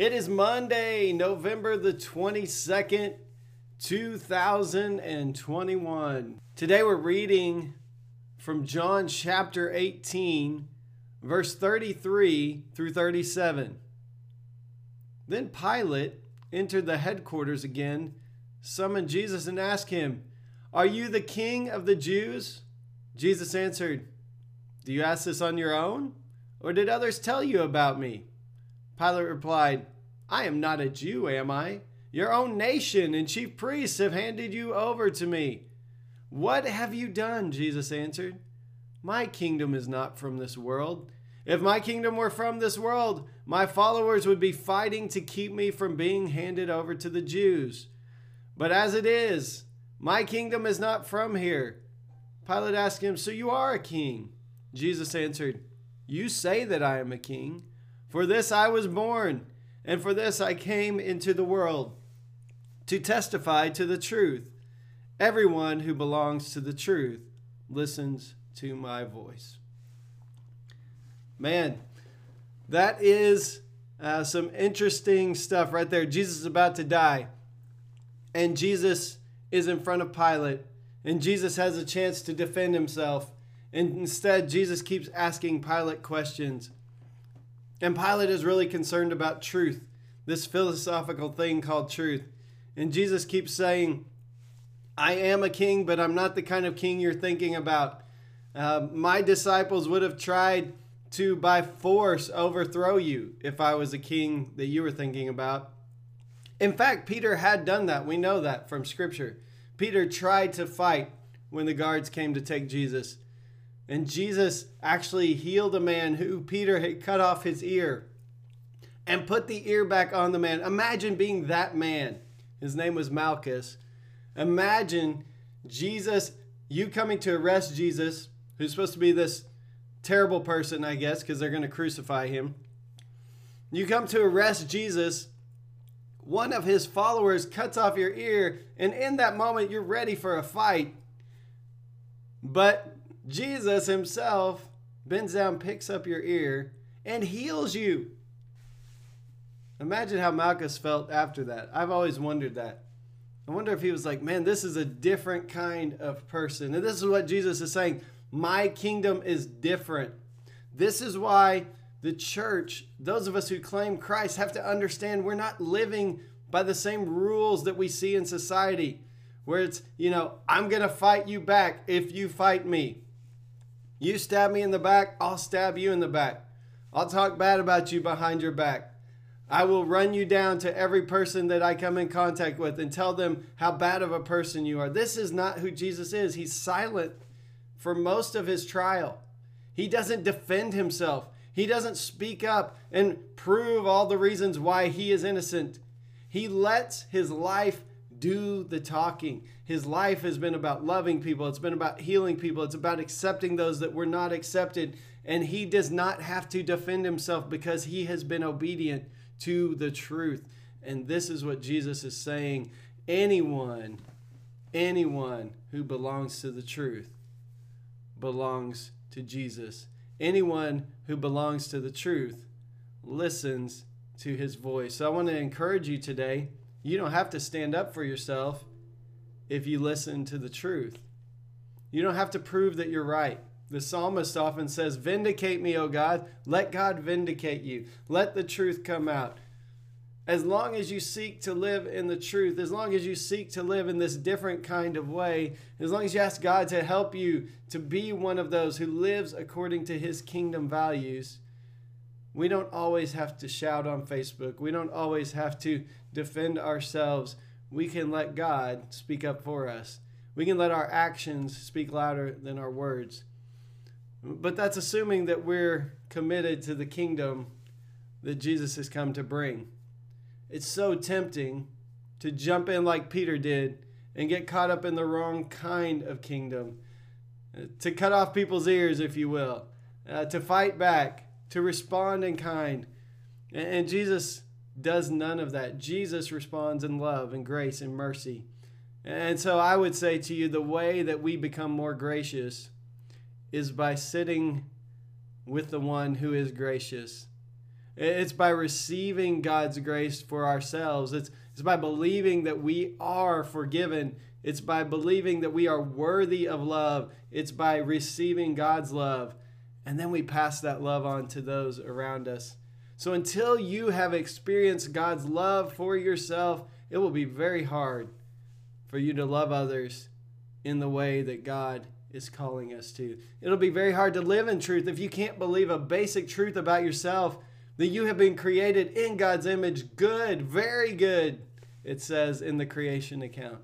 It is Monday, November the 22nd, 2021. Today we're reading from John chapter 18, verse 33 through 37. Then Pilate entered the headquarters again, summoned Jesus, and asked him, Are you the king of the Jews? Jesus answered, Do you ask this on your own? Or did others tell you about me? Pilate replied, I am not a Jew, am I? Your own nation and chief priests have handed you over to me. What have you done? Jesus answered. My kingdom is not from this world. If my kingdom were from this world, my followers would be fighting to keep me from being handed over to the Jews. But as it is, my kingdom is not from here. Pilate asked him, So you are a king? Jesus answered, You say that I am a king. For this I was born, and for this I came into the world, to testify to the truth. Everyone who belongs to the truth listens to my voice. Man, that is uh, some interesting stuff right there. Jesus is about to die, and Jesus is in front of Pilate, and Jesus has a chance to defend himself. And instead, Jesus keeps asking Pilate questions. And Pilate is really concerned about truth, this philosophical thing called truth. And Jesus keeps saying, I am a king, but I'm not the kind of king you're thinking about. Uh, my disciples would have tried to, by force, overthrow you if I was a king that you were thinking about. In fact, Peter had done that. We know that from Scripture. Peter tried to fight when the guards came to take Jesus. And Jesus actually healed a man who Peter had cut off his ear and put the ear back on the man. Imagine being that man. His name was Malchus. Imagine Jesus, you coming to arrest Jesus, who's supposed to be this terrible person, I guess, because they're going to crucify him. You come to arrest Jesus. One of his followers cuts off your ear, and in that moment, you're ready for a fight. But Jesus himself bends down, picks up your ear, and heals you. Imagine how Malchus felt after that. I've always wondered that. I wonder if he was like, man, this is a different kind of person. And this is what Jesus is saying. My kingdom is different. This is why the church, those of us who claim Christ, have to understand we're not living by the same rules that we see in society, where it's, you know, I'm going to fight you back if you fight me. You stab me in the back, I'll stab you in the back. I'll talk bad about you behind your back. I will run you down to every person that I come in contact with and tell them how bad of a person you are. This is not who Jesus is. He's silent for most of his trial. He doesn't defend himself, he doesn't speak up and prove all the reasons why he is innocent. He lets his life do the talking. His life has been about loving people, it's been about healing people, it's about accepting those that were not accepted. And he does not have to defend himself because he has been obedient to the truth. And this is what Jesus is saying anyone, anyone who belongs to the truth belongs to Jesus. Anyone who belongs to the truth listens to his voice. So I want to encourage you today. You don't have to stand up for yourself if you listen to the truth. You don't have to prove that you're right. The psalmist often says, Vindicate me, O God. Let God vindicate you. Let the truth come out. As long as you seek to live in the truth, as long as you seek to live in this different kind of way, as long as you ask God to help you to be one of those who lives according to his kingdom values, we don't always have to shout on Facebook. We don't always have to defend ourselves. We can let God speak up for us. We can let our actions speak louder than our words. But that's assuming that we're committed to the kingdom that Jesus has come to bring. it's so tempting to jump in like Peter did and get caught up in the wrong kind of kingdom, to cut off people's ears, if you will, uh, to fight back, to respond in kind. And, Jesus does none of that. Jesus responds in love and grace and mercy. And so I would say to you the way that we become more gracious is by sitting with the one who is gracious. It's by receiving God's grace for ourselves. It's, it's by believing that we are forgiven. It's by believing that we are worthy of love. It's by receiving God's love. And then we pass that love on to those around us. So until you have experienced God's love for yourself, it will be very hard for you to love others in the way that God is calling us to. It'll be very hard to live in truth if you can't believe a basic truth about yourself that you have been created in God's image, good, very good, it says in the creation account.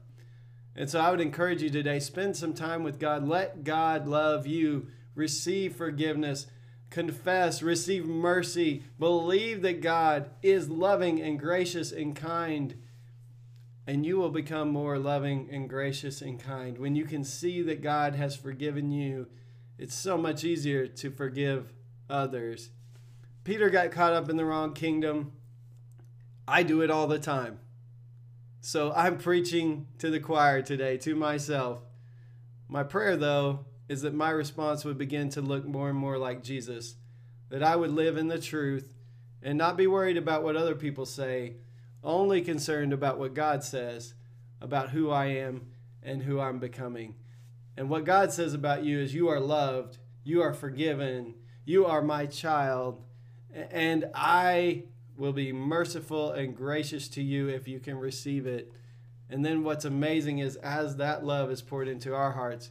And so I would encourage you today spend some time with God. Let God love you. Receive forgiveness. Confess. Receive mercy. Believe that God is loving and gracious and kind and you will become more loving and gracious and kind. When you can see that God has forgiven you, it's so much easier to forgive others. Peter got caught up in the wrong kingdom. I do it all the time. So I'm preaching to the choir today, to myself. My prayer, though, is that my response would begin to look more and more like Jesus, that I would live in the truth and not be worried about what other people say only concerned about what God says about who I am and who I'm becoming. And what God says about you is you are loved, you are forgiven, you are my child, and I will be merciful and gracious to you if you can receive it. And then what's amazing is as that love is poured into our hearts,